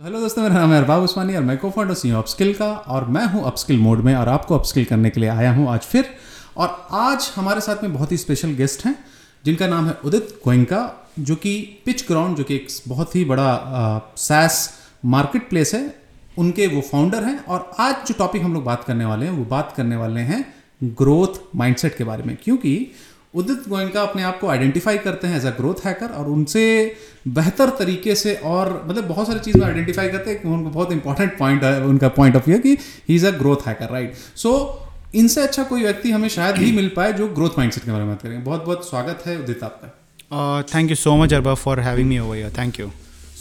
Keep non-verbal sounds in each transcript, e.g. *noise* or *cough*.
Hello दोस्तों, मेरा नाम है अरबाब उस्मानी और मैं को फाउंडर सी अपस्किल का और मैं हूँ अपस्किल मोड में और आपको अपस्किल करने के लिए आया हूँ आज फिर। और आज हमारे साथ में बहुत ही स्पेशल गेस्ट हैं, जिनका नाम है उदित गोइंका जो कि पिच ग्राउंड जो कि एक बहुत ही बड़ा सैस मार्केट प्लेस है। उनके वो फाउंडर हैं और आज जो टॉपिक हम लोग बात करने वाले हैं, वो बात करने वाले हैं ग्रोथ माइंडसेट के बारे में। क्योंकि उदित गोयनका अपने आप को आइडेंटिफाई करते हैं एज अ ग्रोथ हैकर और उनसे बेहतर तरीके से और मतलब बहुत सारी चीज़ में आइडेंटिफाई करते हैं उनको बहुत इंपॉर्टेंट पॉइंट है उनका पॉइंट ऑफ़ व्यू कि he is a growth hacker right so इनसे अच्छा कोई व्यक्ति हमें शायद ही मिल पाए जो ग्रोथ माइंडसेट के बारे में बात करेंगे बहुत बहुत स्वागत है उदित आपका। Thank you so much Arba for having me over thank you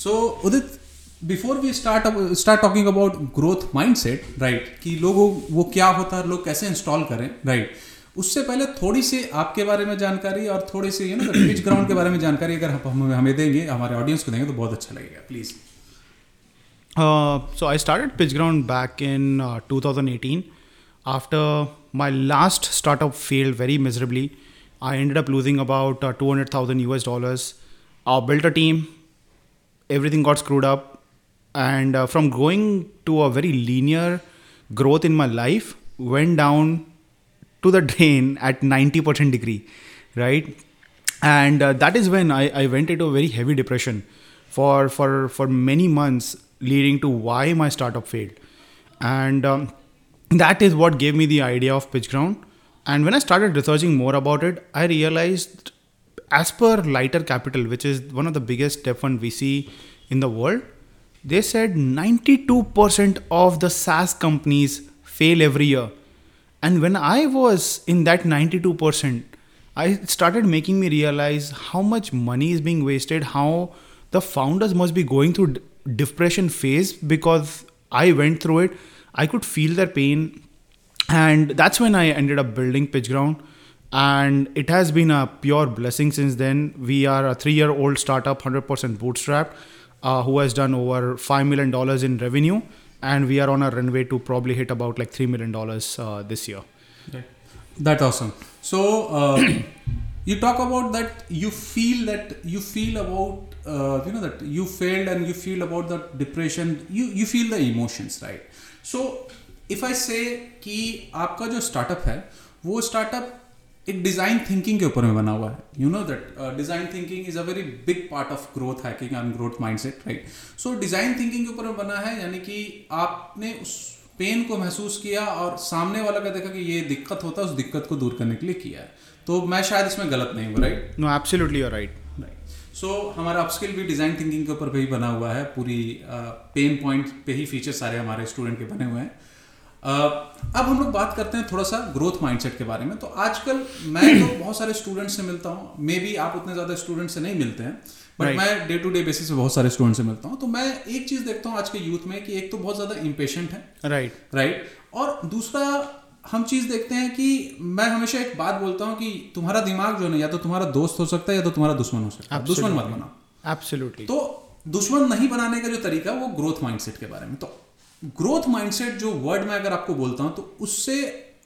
so Udit before we start start talking about growth mindset right कि लोगों वो क्या होता है लोग कैसे इंस्टॉल करें राइट right? उससे पहले थोड़ी सी आपके बारे में जानकारी और थोड़ी सी ना नो पिच ग्राउंड के बारे में जानकारी अगर हम हमें देंगे, हमारे ऑडियंस को देंगे तो बहुत अच्छा लगेगा please so I start Pitchground back in two thousand eighteen after my last startup fail very measurably I ended up losing about two hundred thousand U S dollars ah built a team everything got screwed up and from growing to a very linear growth in my life went down to the drain at 90% degree, right? And uh, that is when I, I went into a very heavy depression for, for, for many months, leading to why my startup failed. And um, that is what gave me the idea of PitchGround. And when I started researching more about it, I realized, as per Lighter Capital, which is one of the biggest step fund VC in the world, they said 92% of the SaaS companies fail every year. And when I was in that 92%, I started making me realize how much money is being wasted, how the founders must be going through depression phase because I went through it. I could feel their pain. And that's when I ended up building PitchGround. And it has been a pure blessing since then. We are a three year old startup, 100% bootstrapped, uh, who has done over $5 million in revenue and we are on a runway to probably hit about like three million dollars uh, this year. That's awesome. So uh, *clears throat* you talk about that. You feel that you feel about uh, you know that you failed and you feel about the depression. You you feel the emotions, right? So if I say कि आपका जो startup है वो startup एक design thinking के ऊपर में बना हुआ है। You know that design thinking is a very big part of growth hacking and growth mindset right so design thinking के ऊपर में बना है यानी कि आपने उस पेन को महसूस किया और सामने वाला का देखा कि ये दिक्कत होता है उस दिक्कत को दूर करने के लिए किया है। तो मैं शायद इसमें गलत नहीं हूँ right no absolutely you right right so हमारा अपस्किल भी डिज़ाइन थिंकिंग के ऊपर भी बना हुआ है पूरी पेन uh, पॉइंट पे ही फीचर सारे हमारे स्टूडेंट के बने हुए हैं। अब हम लोग बात करते हैं थोड़ा सा ग्रोथ माइंडसेट के बारे में। तो आजकल मैं *clears throat* तो बहुत सारे स्टूडेंट से मिलता हूँ। मे बी आप उतने ज़्यादा स्टूडेंट से नहीं मिलते हैं बट right. मैं डे टू डे बेसिस पे बहुत सारे स्टूडेंट से मिलता हूँ। तो मैं एक चीज़ देखता हूँ आज के यूथ में कि एक तो बहुत ज़्यादा इम्पेशेंट है। Right right. Right right? और दूसरा हम चीज़ देखते हैं कि मैं हमेशा एक बात बोलता हूँ कि तुम्हारा दिमाग जो है या तो तुम्हारा दोस्त हो सकता है या तो तुम्हारा दुश्मन हो सकता है। दुश्मन मत बनाओ। एब्सोल्युटली तो दुश्मन नहीं बनाने का जो तरीका वो ग्रोथ माइंडसेट के बारे में। तो ग्रोथ माइंडसेट जो वर्ड में अगर आपको बोलता हूँ तो उससे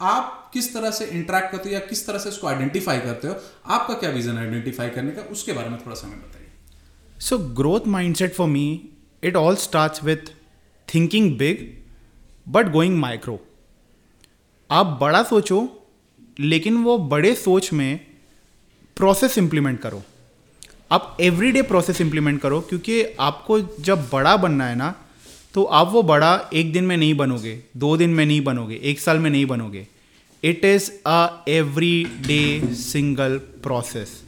आप किस तरह से इंटरेक्ट करते हो या किस तरह से उसको आइडेंटिफाई करते हो, आपका क्या विजन आइडेंटिफाई करने का, उसके बारे में थोड़ा सा हमें बताइए। So growth mindset for me it all start with thinking big but going micro आप बड़ा सोचो, लेकिन वो बड़े सोच में प्रोसेस इंप्लीमेंट करो। आप एवरीडे प्रोसेस इंप्लीमेंट करो, क्योंकि आपको जब बड़ा बनना है ना तो आप वो बड़ा एक दिन में नहीं बनोगे, दो दिन में नहीं बनोगे, एक साल में नहीं बनोगे। It is a every day single process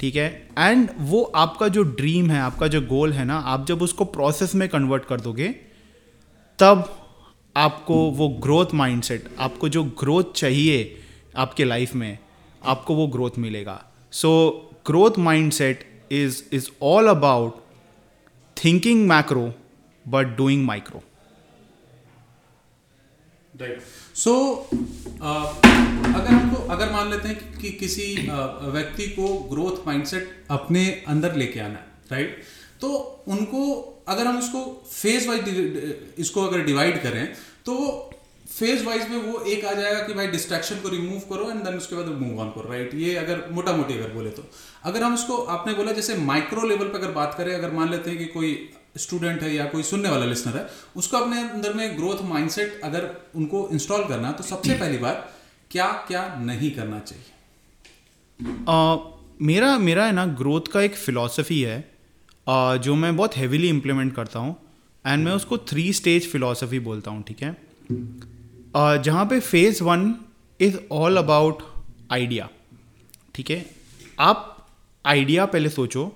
ठीक है? एंड वो आपका जो ड्रीम है, आपका जो गोल है ना, आप जब उसको प्रोसेस में कन्वर्ट कर दोगे, तब आपको वो ग्रोथ माइंडसेट आपको जो ग्रोथ चाहिए आपके लाइफ में, आपको वो ग्रोथ मिलेगा। So growth mindset is is all about thinking macro but doing micro. Right. So so, uh, अगर हमको अगर मान लेते हैं कि, कि किसी uh, व्यक्ति को ग्रोथ माइंडसेट अपने अंदर लेके आना है राइट तो उनको अगर हम इसको फ़ेज़ वाइज इसको अगर डिवाइड करें तो फ़ेज़ वाइज में वो एक आ जाएगा कि भाई डिस्ट्रैक्शन को रिमूव करो एंड देन उसके बाद मूव ऑन करो राइट ये अगर मोटा मोटी अगर बोले तो अगर हम उसको आपने बोला जैसे माइक्रो लेवल पर अगर बात करें अगर मान लेते हैं कि कोई स्टूडेंट है या कोई सुनने वाला लिसनर है उसको अपने अंदर में ग्रोथ माइंडसेट अगर उनको इंस्टॉल करना तो सबसे पहली बार क्या क्या नहीं करना चाहिए? आ, मेरा मेरा है ना ग्रोथ का एक फिलॉसफी है आ, जो मैं बहुत हेविली इम्प्लीमेंट करता हूँ एंड मैं उसको थ्री स्टेज फिलॉसफी बोलता हूँ ठीक है? जहाँ पे phase one is all about idea ठीक है? आप आइडिया पहले सोचो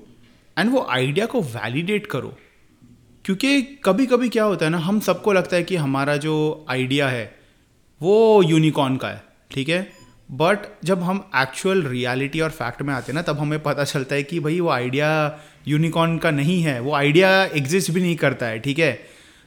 एंड वो आइडिया को वैलिडेट करो। क्योंकि कभी कभी क्या होता है ना हम सबको लगता है कि हमारा जो आइडिया है वो यूनिकॉर्न का है ठीक है? बट जब हम एक्चुअल रियलिटी और फैक्ट में आते हैं ना तब हमें पता चलता है कि भाई वो आइडिया यूनिकॉर्न का नहीं है वो आइडिया एग्जिस्ट भी नहीं करता है ठीक है?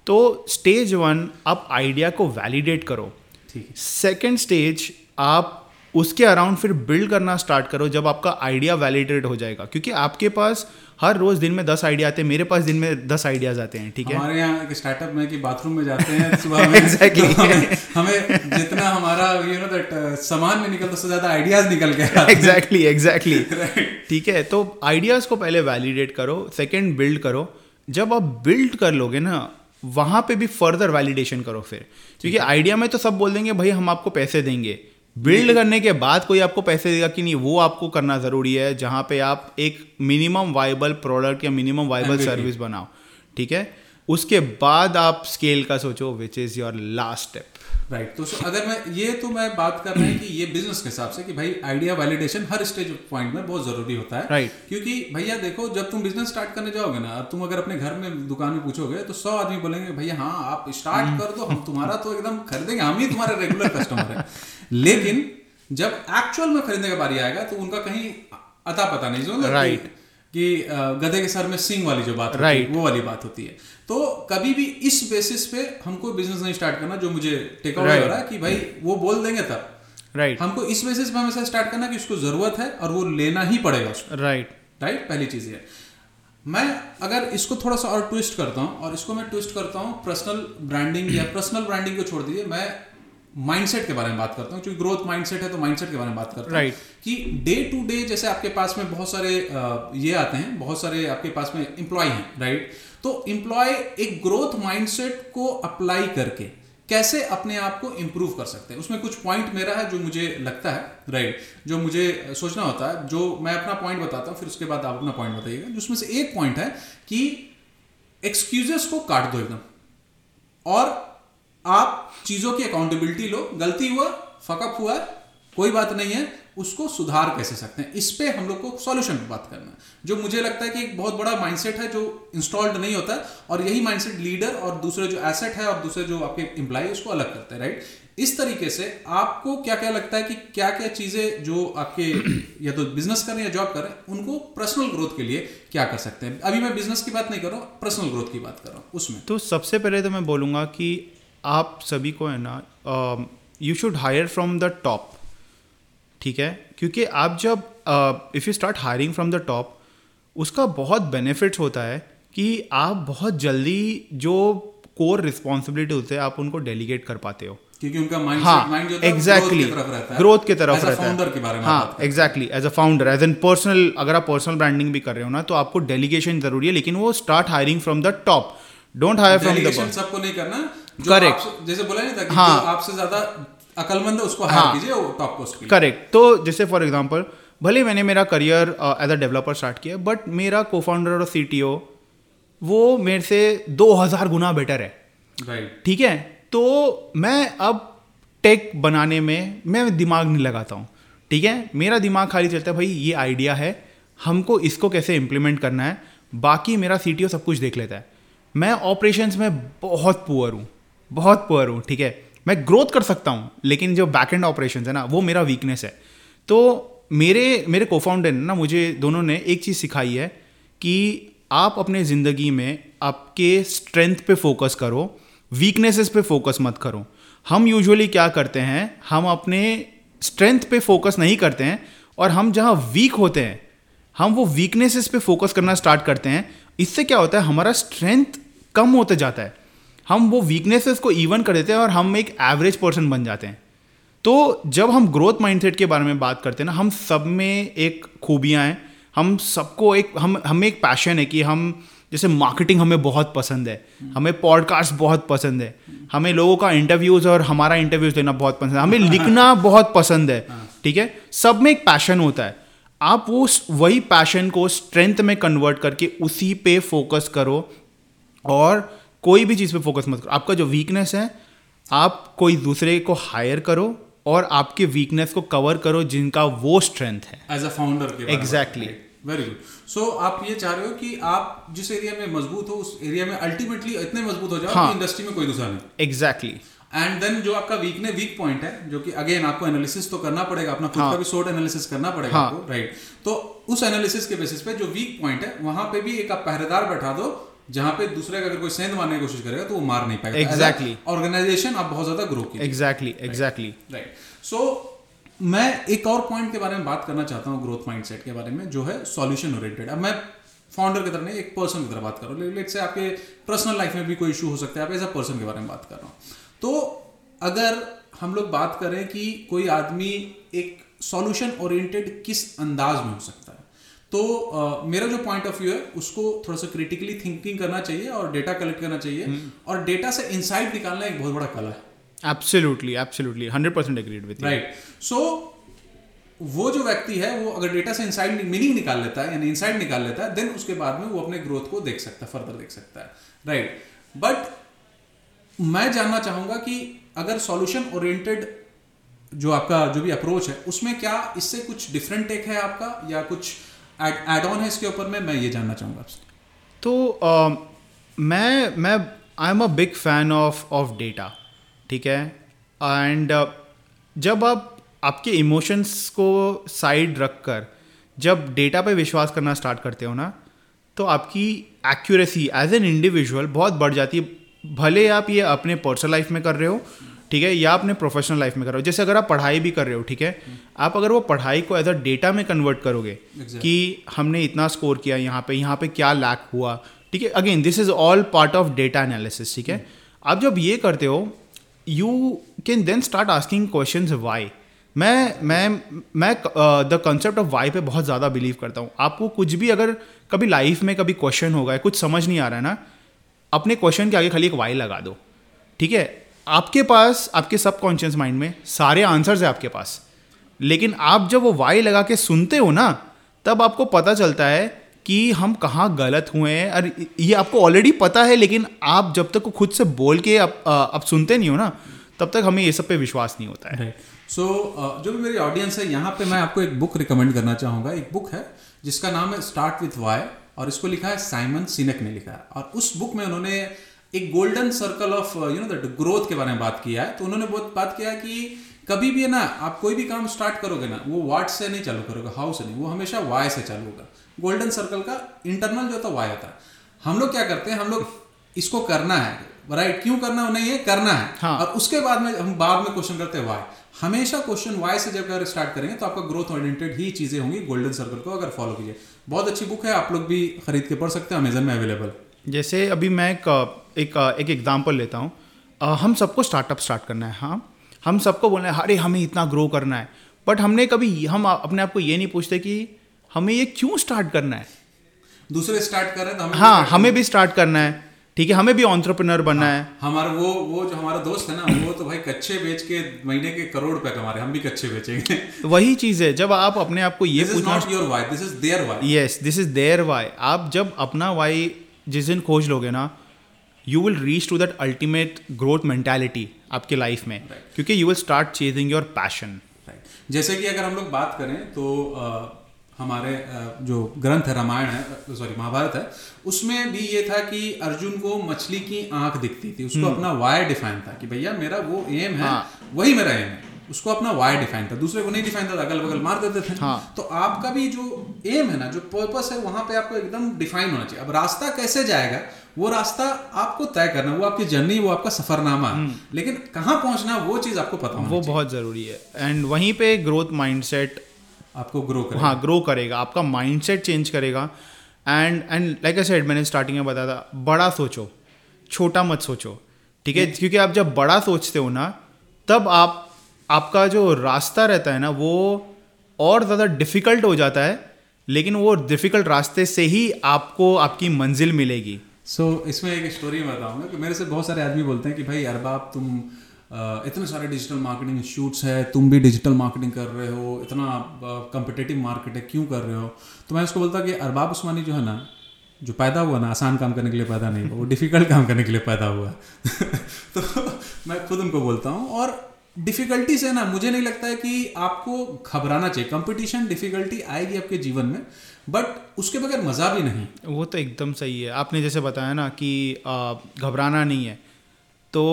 तो स्टेज वन आप आइडिया को वैलिडेट करो। ठीक सेकेंड स्टेज आप उसके अराउंड फिर बिल्ड करना स्टार्ट करो जब आपका आइडिया वैलिडेट हो जाएगा। क्योंकि आपके पास हर रोज दिन में दस आइडिया आते हैं मेरे पास दिन में दस आइडियाज़ आते हैं ठीक है? हमारे यहाँ एक स्टार्टअप में कि बाथरूम में जाते हैं *laughs* सुबह में। Exactly. तो हमें, हमें जितना हमारा यू नो दैट सामान में निकलता उससे ज़्यादा आइडियाज़ निकल के एग्जैक्टली एग्जैक्टली *laughs* ठीक है तो आइडियाज़ को पहले वैलिडेट करो सेकंड बिल्ड करो। जब आप बिल्ड कर लोगे ना वहाँ पे भी फर्दर वैलिडेशन करो फिर। क्योंकि आइडिया में तो सब बोल देंगे भाई हम आपको पैसे देंगे। बिल्ड करने के बाद कोई आपको पैसे देगा कि नहीं वो आपको करना ज़रूरी है जहाँ पे आप एक मिनिमम वाइबल प्रोडक्ट या मिनिमम वाइबल सर्विस बनाओ ठीक है? उसके बाद आप स्केल का सोचो which is your last step right तो अगर मैं ये तो मैं बात कर रहा हूँ कि ये बिज़नेस के हिसाब से कि भाई आइडिया वैलिडेशन हर स्टेज पॉइंट में बहुत ज़रूरी होता है। राइट क्योंकि भैया देखो जब तुम बिज़नेस स्टार्ट करने जाओगे ना तुम अगर अपने घर में दुकान में पूछोगे तो सौ आदमी बोलेंगे भैया हाँ आप स्टार्ट हम्म। कर दो हम तुम्हारा तो एकदम खरीदेंगे हम ही तुम्हारे रेगुलर कस्टमर है। लेकिन जब एक्चुअल में खरीदने का बारी आएगा तो उनका कहीं अता पता नहीं जो राइट कि गधे के सर में सिंग वाली जो बात राइट वो वाली बात होती है। तो कभी भी इस बेसिस पे हमको बिज़नेस नहीं स्टार्ट करना जो मुझे टेक अवे हो रहा है कि भाई वो बोल देंगे तब। राइट हमको इस बेसिस पे हमेशा स्टार्ट करना कि उसको ज़रूरत है और वो लेना ही पड़ेगा उसको। राइट राइट पहली चीज़ है मैं अगर इसको थोड़ा सा और ट्विस्ट करता हूँ और इसको मैं ट्विस्ट करता हूँ पर्सनल ब्रांडिंग या पर्सनल ब्रांडिंग को छोड़ दीजिए मैं माइंडसेट के बारे में बात करता हूँ। क्योंकि ग्रोथ माइंडसेट है तो माइंडसेट के बारे में बात करता हूँ। Right. कि डे टू डे जैसे आपके पास में बहुत सारे ये आते हैं बहुत सारे आपके पास में एम्प्लॉय हैं राइट तो एम्प्लॉय एक ग्रोथ माइंडसेट को अप्लाई करके कैसे अपने आप को इंप्रूव कर सकते हैं? उसमें कुछ पॉइंट मेरा है जो मुझे लगता है राइट जो मुझे सोचना होता है जो मैं अपना पॉइंट बताता हूँ फिर उसके बाद आप अपना पॉइंट बताइएगा। जिसमें से एक पॉइंट है कि एक्सक्यूजेस को काट दो एकदम। और आप चीज़ों की अकाउंटेबिलिटी लो, गलती हुआ फकअप हुआ, कोई बात नहीं है, उसको सुधार कैसे सकते हैं? इस पे हम लोग को सॉल्यूशन बात करना है। जो मुझे लगता है कि एक बहुत बड़ा माइंडसेट है जो इंस्टॉल्ड नहीं होता, और यही माइंडसेट लीडर और दूसरे जो एसेट है और दूसरे जो आपके एम्प्लॉय उसको अलग करते हैं राइट इस तरीके से आपको क्या क्या लगता है कि क्या क्या चीज़ें जो आपके *clears throat* या तो बिज़नेस करें या जॉब करें उनको पर्सनल ग्रोथ के लिए क्या कर सकते हैं? अभी मैं बिज़नेस की बात नहीं कर रहा हूँ पर्सनल ग्रोथ की बात कर रहा हूँ, उसमें। तो सबसे पहले तो मैं बोलूँगा कि आप सभी को है ना you should hire from the top ठीक है? क्योंकि आप जब if you start hiring from the top उसका बहुत बेनिफिट्स होता है कि आप बहुत जल्दी जो कोर रिस्पॉन्सिबिलिटी होते हैं आप उनको डेलीगेट कर पाते हो। क्योंकि उनका माइंड हाँ एग्जैक्टली ग्रोथ की तरफ़ रहता है। हाँ। Exactly as a founder as an personal अगर आप पर्सनल ब्रांडिंग भी कर रहे हो ना तो आपको डेलीगेशन ज़रूरी है लेकिन वो start hiring from the top don't hire from the सबको नहीं करना। करेक्ट जैसे बोला नहीं था कि हाँ। आपसे ज़्यादा अकलमंद है उसको हायर कीजिए वो टॉप पोस्ट करेक्ट तो जैसे फॉर एग्जांपल भले मैंने मेरा career as a developer start किया बट मेरा को फाउंडर और सीटीओ वो मेरे से दो हज़ार गुना बेटर है। ठीक है? तो मैं अब टेक बनाने में मैं दिमाग नहीं लगाता हूँ। ठीक है? मेरा दिमाग खाली चलता है भाई ये आइडिया है हमको इसको कैसे इम्प्लीमेंट करना है? बाकी मेरा सीटीओ सब कुछ देख लेता है। मैं ऑपरेशंस में बहुत पुअर हूँ, बहुत पुअर हूँ, ठीक है? मैं ग्रोथ कर सकता हूँ, लेकिन जो बैक एंड ऑपरेशन है ना, वो मेरा वीकनेस है। तो मेरे मेरे को फाउंडर ने ना मुझे, दोनों ने एक चीज़ सिखाई है कि आप अपने ज़िंदगी में आपके स्ट्रेंथ पे फोकस करो वीकनेसेस पे फोकस मत करो। हम यूजुअली क्या करते हैं, हम अपने स्ट्रेंथ पे फोकस नहीं करते हैं, और हम जहाँ वीक होते हैं, हम वो वीकनेसेस पे फोकस करना स्टार्ट करते हैं, इससे क्या होता है, हमारा स्ट्रेंथ कम होते जाता है। हम वो वीकनेसेस को इवन कर देते हैं और हम एक एवरेज पर्सन बन जाते हैं। तो जब हम ग्रोथ माइंडसेट के बारे में बात करते हैं ना, हम सब में एक खूबियाँ हैं। हम सबको एक, हम, हमें एक पैशन है कि हम, जैसे मार्केटिंग हमें बहुत पसंद है। हमें पॉडकास्ट बहुत पसंद है। हमें लोगों का इंटरव्यूज़ और हमारा इंटरव्यूज़ लेना बहुत पसंद है। हमें लिखना बहुत पसंद है, ठीक है? सब में एक पैशन होता है। आप वो वही पैशन को स्ट्रेंथ में कन्वर्ट करके उसी पे फोकस करो। और कोई भी चीज़ पे फोकस मत करो। आपका जो वीकनेस है आप कोई दूसरे को हायर करो और आपके वीकनेस को कवर करो जिनका वो स्ट्रेंथ है। As a founder exactly very good so आप ये चाह रहे हो कि आप जिस एरिया में मज़बूत हो उस एरिया में अल्टीमेटली इतने मज़बूत हो जाओ हाँ, कि इंडस्ट्री में कोई दूसरा नहीं। एग्जैक्टली एंड देन जो आपका वीकने वीक पॉइंट है जो कि अगेन आपको एनालिसिस तो करना पड़ेगा अपना खुद हाँ, का भी शॉर्ट एनालिसिस करना पड़ेगा हाँ, आपको राइट तो उस एनालिसिस के बेसिस पे जो वीक पॉइंट है वहाँ पे भी एक आप पहरेदार बैठा दो जहाँ पे दूसरे का अगर कोई सेंध मारने की कोशिश करेगा तो वो मार नहीं पाएगा। एग्जैक्टली ऑर्गेनाइजेशन आप बहुत ज़्यादा ग्रो की एग्जैक्टली एग्जैक्टली राइट सो मैं एक और पॉइंट के बारे में बात करना चाहता हूँ ग्रोथ माइंडसेट के बारे में जो है सॉल्यूशन ओरिएंटेड अब मैं फाउंडर की तरह नहीं एक पर्सन की तरह बात कर रहा हूँ। लेट से आपके पर्सनल लाइफ में भी कोई इशू हो सकता है आप एज अ पर्सन के बारे में बात कर रहा हूँ। तो अगर हम लोग बात करें कि कोई आदमी एक सॉल्यूशन ओरिएंटेड किस अंदाज में हो सकता है? तो uh, मेरा जो पॉइंट ऑफ़ व्यू है उसको थोड़ा सा क्रिटिकली थिंकिंग करना चाहिए और डेटा कलेक्ट करना चाहिए। हम्म। और डेटा से इनसाइट निकालना एक बहुत बड़ा कला है। Absolutely absolutely 100% agreed with right so वो जो व्यक्ति है वो अगर डेटा से इनसाइड मीनिंग निकाल लेता है यानी इनसाइड निकाल लेता है देन उसके बाद में वो अपने ग्रोथ को देख सकता है फर्दर देख सकता है। Right right. बट मैं जानना चाहूँगा कि अगर सॉल्यूशन ओरिएंटेड जो आपका जो भी अप्रोच है उसमें क्या इससे कुछ डिफरेंट टेक है आपका या कुछ एड ऑन है इसके ऊपर में मैं ये जानना चाहूँगा आपसे। तो मैं मैं I am a big fan of of data ठीक है? एंड uh, जब आप आपके इमोशंस को साइड रख कर जब डेटा पे विश्वास करना स्टार्ट करते हो ना तो आपकी एक्यूरेसी एज एन इंडिविजुअल बहुत बढ़ जाती है। भले आप ये अपने पर्सनल लाइफ में कर रहे हो ठीक है या अपने प्रोफेशनल लाइफ में कर रहे हो। जैसे अगर आप पढ़ाई भी कर रहे हो ठीक है आप अगर वो पढ़ाई को एज अ डेटा में कन्वर्ट करोगे exactly. कि हमने इतना स्कोर किया यहाँ पे यहाँ पे क्या लैक हुआ ठीक है again this is all part of data analysis ठीक है। आप जब ये करते हो you can then start asking question why मैं मैं मैं द कंसेप्ट ऑफ़ वाई पे बहुत ज़्यादा बिलीव करता हूँ। आपको कुछ भी अगर कभी लाइफ में कभी क्वेश्चन होगा कुछ समझ नहीं आ रहा है ना अपने क्वेश्चन के आगे खाली एक वाई लगा दो ठीक है। आपके पास आपके सबकॉन्शियस माइंड में सारे आंसर्स है आपके पास। लेकिन आप जब वो वाई लगा के सुनते हो ना तब आपको पता चलता है कि हम कहाँ गलत हुए हैं। और ये आपको ऑलरेडी पता है लेकिन आप जब तक खुद से बोल के आप, आप सुनते नहीं हो ना तब तक हमें ये सब पे विश्वास नहीं होता है। सो so, जो भी मेरी ऑडियंस है यहाँ पे मैं आपको एक बुक रिकमेंड करना चाहूँगा। एक बुक है जिसका नाम है स्टार्ट विथ वाई और इसको लिखा है साइमन सिनक ने लिखा है। और उस बुक में उन्होंने एक golden circle of you know that growth के बारे में बात किया है। तो उन्होंने बहुत बात किया कि कभी भी ना आप कोई भी काम स्टार्ट करोगे ना वो वाट से नहीं चालू करोगे हाउ से नहीं वो हमेशा वाई से चालू होगा। गोल्डन सर्कल का इंटरनल जो है वाई होता है। हम लोग क्या करते हैं हम लोग इसको करना है राइट क्यों करना नहीं है करना है। हाँ. और उसके बाद में हम बाद में क्वेश्चन करते हैं वाई हमेशा क्वेश्चन वाई से जब अगर स्टार्ट करेंगे तो आपका ग्रोथ ओरिएंटेड ही चीज़ें होंगी गोल्डन सर्कल को अगर फॉलो कीजिए। बहुत अच्छी बुक है आप लोग भी खरीद के पढ़ सकते हैं अमेजन में अवेलेबल जैसे अभी मैं एक एक, एक एग्ज़ाम्पल लेता हूँ। हम सबको स्टार्टअप स्टार्ट करना है हाँ। हम सबको बोलना है अरे हमें इतना ग्रो करना है। बट हमने कभी हम अपने आप को ये नहीं पूछते कि हमें ये क्यों स्टार्ट करना है? दूसरे स्टार्ट कर रहे हैं तो हमें हाँ हमें भी स्टार्ट करना है। ठीक है हमें भी ऑन्टरप्रनर बनना हाँ, है। हमारा वो वो जो हमारा दोस्त है ना वो तो भाई कच्चे बेच के महीने के करोड़ रुपए कमा रहे हम भी कच्चे बेचेंगे। तो वही चीज़ है जब आप अपने आप को ये पूछना your why this is their why yes this is their why आप जब अपना वाई जिस दिन खोज लोगे ना you will reach to that ultimate growth mentality आपके लाइफ में right. क्योंकि you will start chasing your passion जैसे कि अगर हम लोग बात करें तो आ, हमारे आ, जो ग्रंथ है रामायण है सॉरी महाभारत है उसमें भी ये था कि अर्जुन को मछली की आँख दिखती थी उसको हम्म। अपना वाय डिफाइन था कि भैया मेरा वो एम है हाँ। वही मेरा एम है उसको अपना वाय डिफाइन था दूसरे को नहीं डिफाइन था अगल बगल मार देते थे। हाँ। तो आपका भी जो एम है ना जो पर्पस है वहाँ पे आपको एकदम डिफाइन होना चाहिए। अब रास्ता कैसे जाएगा वो रास्ता आपको तय करना वो आपकी जर्नी वो आपका सफरनामा। हम्म। लेकिन कहाँ पहुँचना वो चीज़ आपको पता होना वो बहुत ज़रूरी है। एंड वहीं पे ग्रोथ माइंडसेट आपको ग्रो करेगा। हाँ ग्रो करेगा। आपका माइंडसेट चेंज करेगा। And and like I said मैंने स्टार्टिंग में बताया था बड़ा सोचो छोटा मत सोचो ठीक है? क्योंकि आप जब बड़ा सोचते हो ना तब आप आपका जो रास्ता रहता है ना वो और ज़्यादा डिफ़िकल्ट हो जाता है लेकिन वो डिफ़िकल्ट रास्ते से ही आपको आपकी मंजिल मिलेगी। सो so, इसमें एक स्टोरी बताऊँगा कि मेरे से बहुत सारे आदमी बोलते हैं कि भाई अरबाब तुम इतने सारे डिजिटल मार्केटिंग शूट्स है तुम भी डिजिटल मार्केटिंग कर रहे हो इतना कंपिटेटिव मार्केट है क्यों कर रहे हो? तो मैं उसको बोलता कि अरबाब उस्मानी जो है ना जो पैदा हुआ ना आसान काम करने के लिए पैदा नहीं हुआ वो डिफ़िकल्ट काम करने के लिए पैदा हुआ। *laughs* तो मैं खुद उनको बोलता हूँ और डिफ़िकल्टी है ना मुझे नहीं लगता है कि आपको घबराना चाहिए। कंपटीशन डिफ़िकल्टी आएगी आपके जीवन में बट उसके बगैर मज़ा भी नहीं। वो तो एकदम सही है। आपने जैसे बताया ना कि घबराना नहीं है। तो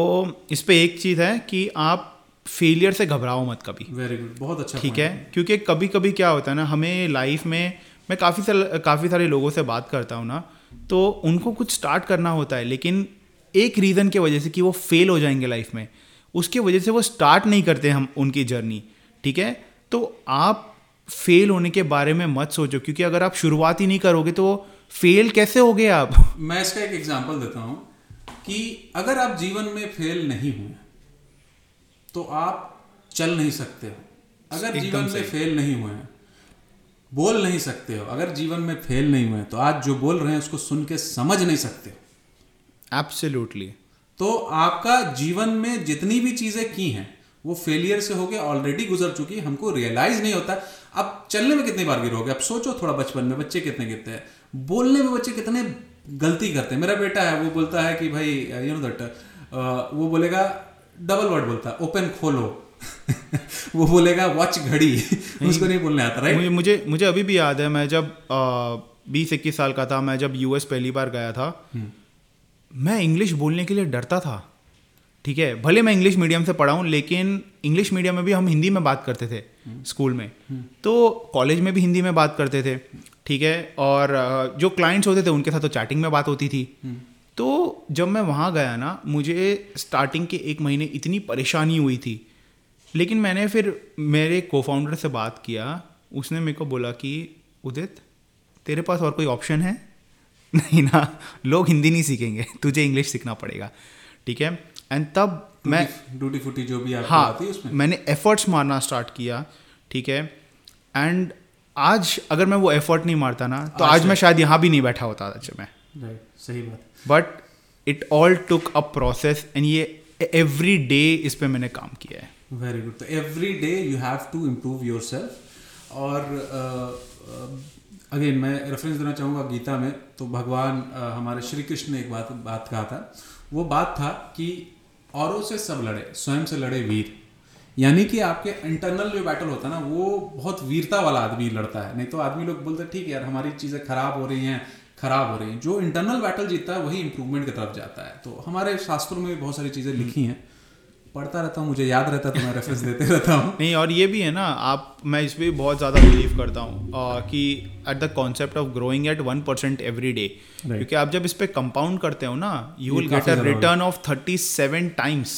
इस पर एक चीज़ है कि आप फेलियर से घबराओ मत कभी। वेरी गुड बहुत अच्छा ठीक है? क्योंकि कभी कभी क्या होता है ना हमें लाइफ में मैं काफ़ी सारे काफ़ी सारे लोगों से बात करता हूँ ना तो उनको कुछ स्टार्ट करना होता है लेकिन एक रीज़न के वजह से कि वो फेल हो जाएँगे लाइफ में। उसके वजह से वो स्टार्ट नहीं करते हम उनकी जर्नी ठीक है? तो आप फेल होने के बारे में मत सोचो क्योंकि अगर आप शुरुआत ही नहीं करोगे तो फेल कैसे हो गए आप? *laughs* मैं इसका एक एग्ज़ाम्पल देता हूँ कि अगर आप जीवन में फेल नहीं हुए तो आप चल नहीं सकते हो। अगर जीवन में फेल नहीं हुए बोल नहीं सकते हो। अगर जीवन में फेल नहीं हुए तो आज जो बोल रहे हैं उसको सुन के समझ नहीं सकते एब्सोल्युटली तो आपका जीवन में जितनी भी चीज़ें की हैं वो फेलियर से होके ऑलरेडी गुजर चुकी हमको रियलाइज़ नहीं होता। अब चलने में कितनी बार गिरोगे? अब सोचो थोड़ा बचपन में बच्चे कितने गिरते हैं। बोलने में बच्चे कितने गलती करते हैं। मेरा बेटा है वो बोलता है कि भाई यू नो दट वो बोलेगा डबल वर्ड बोलता है ओपन खोलो। *laughs* वो बोलेगा वॉच घड़ी। *laughs* उसको नहीं बोलने आता राइट मुझे मुझे मुझे अभी भी याद है मैं जब बीस इक्कीस साल का था मैं जब यूएस पहली बार गया था हम्म। मैं इंग्लिश बोलने के लिए डरता था, ठीक है? भले मैं इंग्लिश मीडियम से पढ़ा हूँ, लेकिन इंग्लिश मीडियम में भी हम हिंदी में बात करते थे स्कूल में। तो कॉलेज में भी हिंदी में बात करते थे, ठीक है? और जो क्लाइंट्स होते थे, उनके साथ तो चैटिंग में बात होती थी। तो जब मैं वहाँ गया ना, मुझे स्टार्टिंग के एक महीने इतनी परेशानी हुई थी। लेकिन मैंने फिर मेरे को फाउंडर से बात किया, उसने मेरे को बोला कि, उदित, तेरे पास और कोई ऑप्शन है? नहीं ना लोग हिंदी नहीं सीखेंगे तुझे इंग्लिश सीखना पड़ेगा ठीक है? एंड तब मैं डूटी फूटी जो भी हाँ आती है उसमें? मैंने एफर्ट्स मारना स्टार्ट किया ठीक है? एंड आज अगर मैं वो एफर्ट नहीं मारता ना तो आज, आज मैं शायद यहाँ भी नहीं बैठा होता आज मैं। सही बात। But it all took a process and ये एवरी डे इस पर मैंने काम किया है। वेरी गुड तो every day you have to improve yourself और अगेन uh, uh, मैं रेफरेंस देना चाहूँगा गीता में तो भगवान हमारे श्री कृष्ण ने एक बात बात कहा था। वो बात था कि औरों से सब लड़े स्वयं से लड़े वीर। यानी कि आपके इंटरनल जो बैटल होता है ना वो बहुत वीरता वाला आदमी लड़ता है। नहीं तो आदमी लोग बोलते ठीक है यार हमारी चीज़ें खराब हो रही हैं खराब हो रही हैं। जो इंटरनल बैटल जीतता है वही इंप्रूवमेंट की तरफ़ जाता है। तो हमारे शास्त्रों में भी बहुत सारी चीज़ें लिखी हैं। पढ़ता रहता हूँ मुझे याद रहता है तो मैं रेफरेंस देते रहता हूँ। नहीं और ये भी है ना आप मैं इस पर बहुत ज़्यादा बिलीव करता हूँ कि at the concept of growing at one percent every day क्योंकि आप जब इस पर कंपाउंड करते हो ना you will get a return of thirty seven times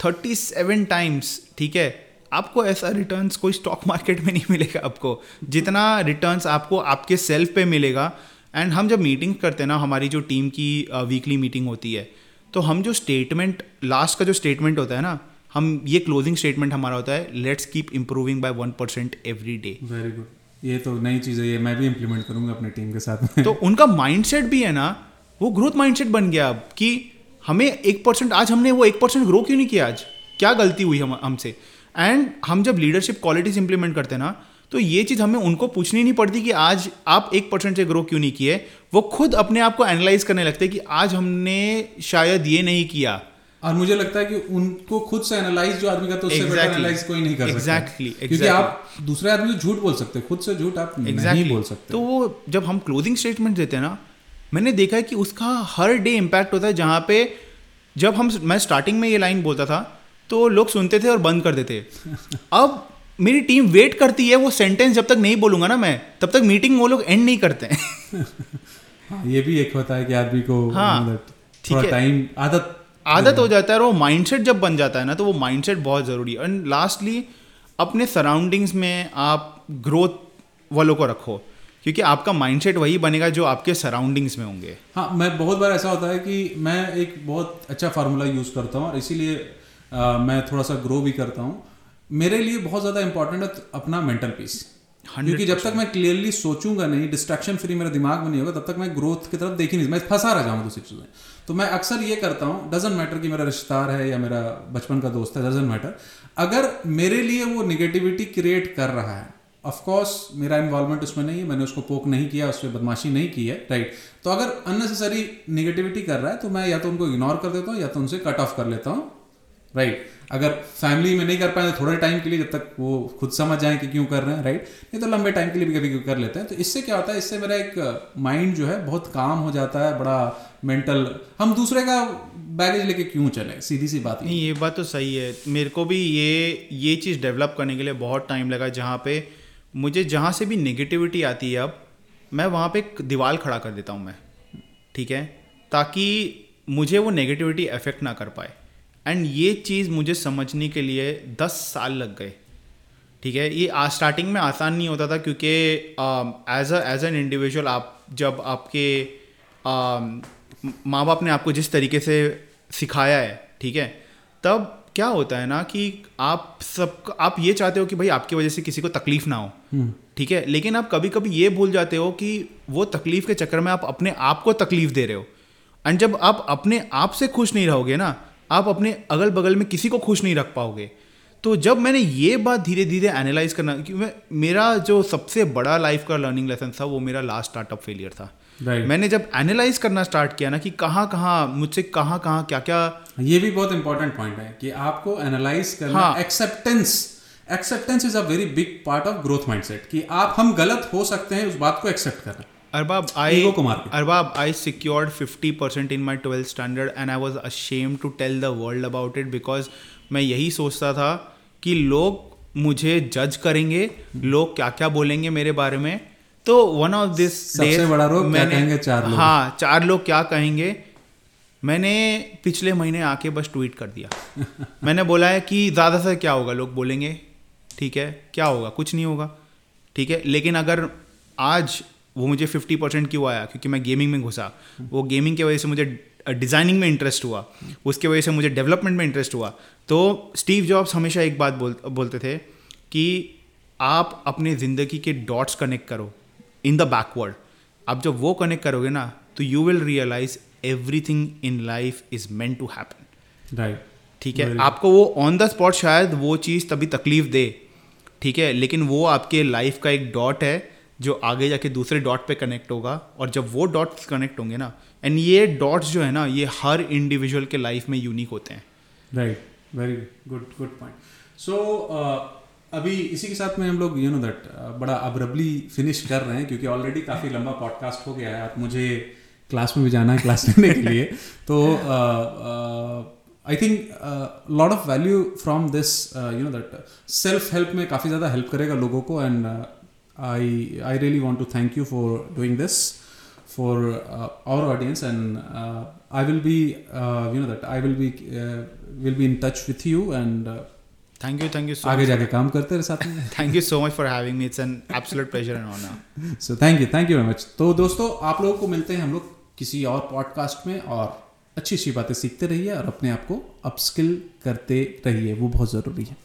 thirty seven times ठीक है? आपको ऐसा रिटर्न्स कोई स्टॉक मार्केट में नहीं मिलेगा आपको। जितना रिटर्न्स आपको आपके सेल्फ पे मिलेगा एंड हम जब मीटिंग करते हैं ना हमारी जो टीम की वीकली मीटिंग होती है तो हम जो स्टेटमेंट लास्ट का जो स्टेटमेंट होता है ना हम ये क्लोजिंग स्टेटमेंट हमारा होता है let's keep improving by one percent every day very good ये तो नई चीज़ है ये मैं भी इम्प्लीमेंट करूँगा अपनी टीम के साथ तो उनका माइंडसेट भी है ना वो ग्रोथ माइंडसेट बन गया अब कि हमें एक परसेंट आज हमने वो एक परसेंट ग्रो क्यों नहीं किया आज? क्या गलती हुई हम हमसे? एंड हम जब लीडरशिप क्वालिटीज इंप्लीमेंट करते हैं ना तो ये चीज़ हमें उनको पूछनी नहीं पड़ती कि आज आप एक परसेंट से ग्रो क्यों नहीं किए? वो खुद अपने आप को एनालाइज करने लगते हैं कि आज हमने शायद ये नहीं किया और मुझे लगता है कि उनको खुद से एनालाइज जो आदमी का तो उससे exactly. एनालाइज कोई नहीं कर exactly, सकता exactly. क्योंकि आप दूसरे आदमी को झूठ बोल सकते खुद से झूठ आप exactly. नहीं बोल सकते तो वो जब हम क्लोजिंग स्टेटमेंट देते हैं ना मैंने देखा है कि उसका हर डे इम्पैक्ट होता है जहाँ पे जब हम मैं स्टार्टिंग में ये लाइन बोलता था तो लोग सुनते थे और बंद कर देते *laughs* अब मेरी टीम वेट करती है वो सेंटेंस जब तक नहीं बोलूँगा ना मैं तब तक मीटिंग वो लोग एंड नहीं करते। हैं *laughs* हाँ, ये भी एक होता है कि आदमी को हाँ थोड़ा टाइम आदत आदत हो जाता है और वो माइंडसेट जब बन जाता है ना तो वो माइंडसेट बहुत ज़रूरी है। एंड लास्टली अपने सराउंडिंग्स में आप ग्रोथ वालों को रखो क्योंकि आपका माइंडसेट वही बनेगा जो आपके सराउंडिंग्स में होंगे। हाँ मैं बहुत बार ऐसा होता है कि मैं एक बहुत अच्छा फार्मूला यूज़ करता हूँ और इसीलिए मैं थोड़ा सा ग्रो भी करता हूँ। मेरे लिए बहुत ज़्यादा इंपॉर्टेंट है अपना मेंटल पीस क्योंकि जब तक मैं क्लियरली सोचूँगा नहीं डिस्ट्रैक्शन फ्री मेरा दिमाग में नहीं होगा, तब तक मैं ग्रोथ की तरफ़ देख ही नहीं मैं फंसा रह जाऊँगा दूसरी चीज़ें। तो मैं अक्सर ये करता हूँ डजेंट मैटर कि मेरा रिश्तेदार है या मेरा बचपन का दोस्त है डजेंट मैटर अगर मेरे लिए वो निगेटिविटी क्रिएट कर रहा है ऑफकोर्स मेरा इन्वॉल्वमेंट उसमें नहीं है, मैंने उसको पोक नहीं किया, उस पर बदमाशी नहीं की है राइट तो अगर अननेसेसरी निगेटिविटी कर रहा है तो मैं या तो उनको इग्नोर कर देता हूँ, या तो उनसे कट ऑफ़ कर लेता हूँ। राइट अगर फैमिली में नहीं कर पाए तो थोड़े टाइम के लिए जब तक वो खुद समझ जाए कि क्यों कर रहे हैं राइट नहीं तो लंबे टाइम के लिए भी कभी कर लेते हैं। तो इससे क्या होता है, इससे मेरा एक माइंड जो है बहुत काम हो जाता है, बड़ा मेंटल हम दूसरे का बैगेज लेके क्यों चले? सीधी सी बात नहीं, ये बात तो सही है। मेरे को भी ये ये चीज़ डेवलप करने के लिए बहुत टाइम लगा, जहाँ पे मुझे जहाँ से भी नेगेटिविटी आती है अब, मैं वहाँ पे दीवार खड़ा कर देता हूँ मैं, ठीक है? ताकि मुझे वो नेगेटिविटी अफेक्ट ना कर पाए। एंड ये चीज़ मुझे समझने के लिए दस साल लग गए। ठीक है? ये आज स्टार्टिंग में आसान नहीं होता था क्योंकि as a as an individual आप जब आपके माँ बाप ने आपको जिस तरीके से सिखाया है ठीक है? तब क्या होता है ना कि आप सब आप ये चाहते हो कि भाई आपकी वजह से किसी को तकलीफ़ ना हो। हम्म। ठीक है? लेकिन आप कभी कभी ये भूल जाते हो कि वो तकलीफ़ के चक्कर में आप अपने आप को तकलीफ़ दे रहे हो। एंड जब आप अपने आप से खुश नहीं रहोगे ना आप अपने अगल बगल में किसी को खुश नहीं रख पाओगे तो जब मैंने ये बात धीरे धीरे एनालाइज करना क्योंकि मेरा जो सबसे बड़ा लाइफ का लर्निंग लेसन था वो मेरा लास्ट स्टार्टअप फेलियर था right. मैंने जब एनालाइज करना स्टार्ट किया ना कि कहाँ कहाँ मुझसे कहाँ कहाँ क्या क्या ये भी बहुत इंपॉर्टेंट पॉइंट है कि आपको एनालाइज करना. Acceptance acceptance is a very big part of growth mindset कि आप हम गलत हो सकते हैं उस बात को एक्सेप्ट करना Arbab, I Arbab, I secured 50% in my 12th standard and I was ashamed to tell the world about it because मैं यही सोचता था कि लोग मुझे जज करेंगे लोग क्या क्या बोलेंगे मेरे बारे में। तो वन ऑफ़ दिस सबसे बड़ा रोग क्या कहेंगे? चार लोग। हाँ चार लोग क्या कहेंगे? मैंने पिछले महीने आके बस ट्वीट कर दिया। *laughs* मैंने बोला है कि ज़्यादा से क्या होगा लोग बोलेंगे ठीक है? क्या होगा? कुछ नहीं होगा ठीक है? लेकिन अगर आज वो मुझे फिफ्टी परसेंट क्यों आया? क्योंकि मैं गेमिंग में घुसा। वो गेमिंग की वजह से मुझे डिज़ाइनिंग में इंटरेस्ट हुआ। उसके वजह से मुझे डेवलपमेंट में इंटरेस्ट हुआ। तो स्टीव जॉब्स हमेशा एक बात बोल बोलते थे कि आप अपने ज़िंदगी के डॉट्स कनेक्ट करो। इन द बैकवर्ड आप जब वो कनेक्ट करोगे ना तो you will realise everything in life is meant to happen right ठीक है? आपको वो ऑन द स्पॉट शायद वो चीज़ तभी तकलीफ़ दे। ठीक है? लेकिन वो आपके लाइफ का एक डॉट है। जो आगे जाके दूसरे डॉट पे कनेक्ट होगा और जब वो डॉट्स कनेक्ट होंगे ना एंड ये डॉट्स जो है ना, ये हर इंडिविजुअल के लाइफ में यूनिक होते हैं। Right very good good point so अभी इसी के साथ में हम लोग यू नो दैट बड़ा अब्रबली फिनिश कर रहे हैं, क्योंकि ऑलरेडी काफ़ी लंबा पॉडकास्ट हो गया है। आप मुझे क्लास में भी जाना है क्लास लेने के लिए। तो I think lot of value from this you know that self help में काफ़ी ज़्यादा हेल्प करेगा लोगों को and I, I really want to thank you for doing this for uh, our audience and uh, I will be uh, you know that I will be uh, will be in touch with you and thank you thank you so आगे जाके काम करते रहे साथ में। Thank you so much for having me it's an absolute pleasure and honour so thank you thank you very much तो दोस्तों आप लोगों को मिलते हैं हम लोग किसी और पॉडकास्ट में और अच्छी अच्छी बातें सीखते रहिए और अपने आप को अपस्किल करते रहिए। वो बहुत ज़रूरी है।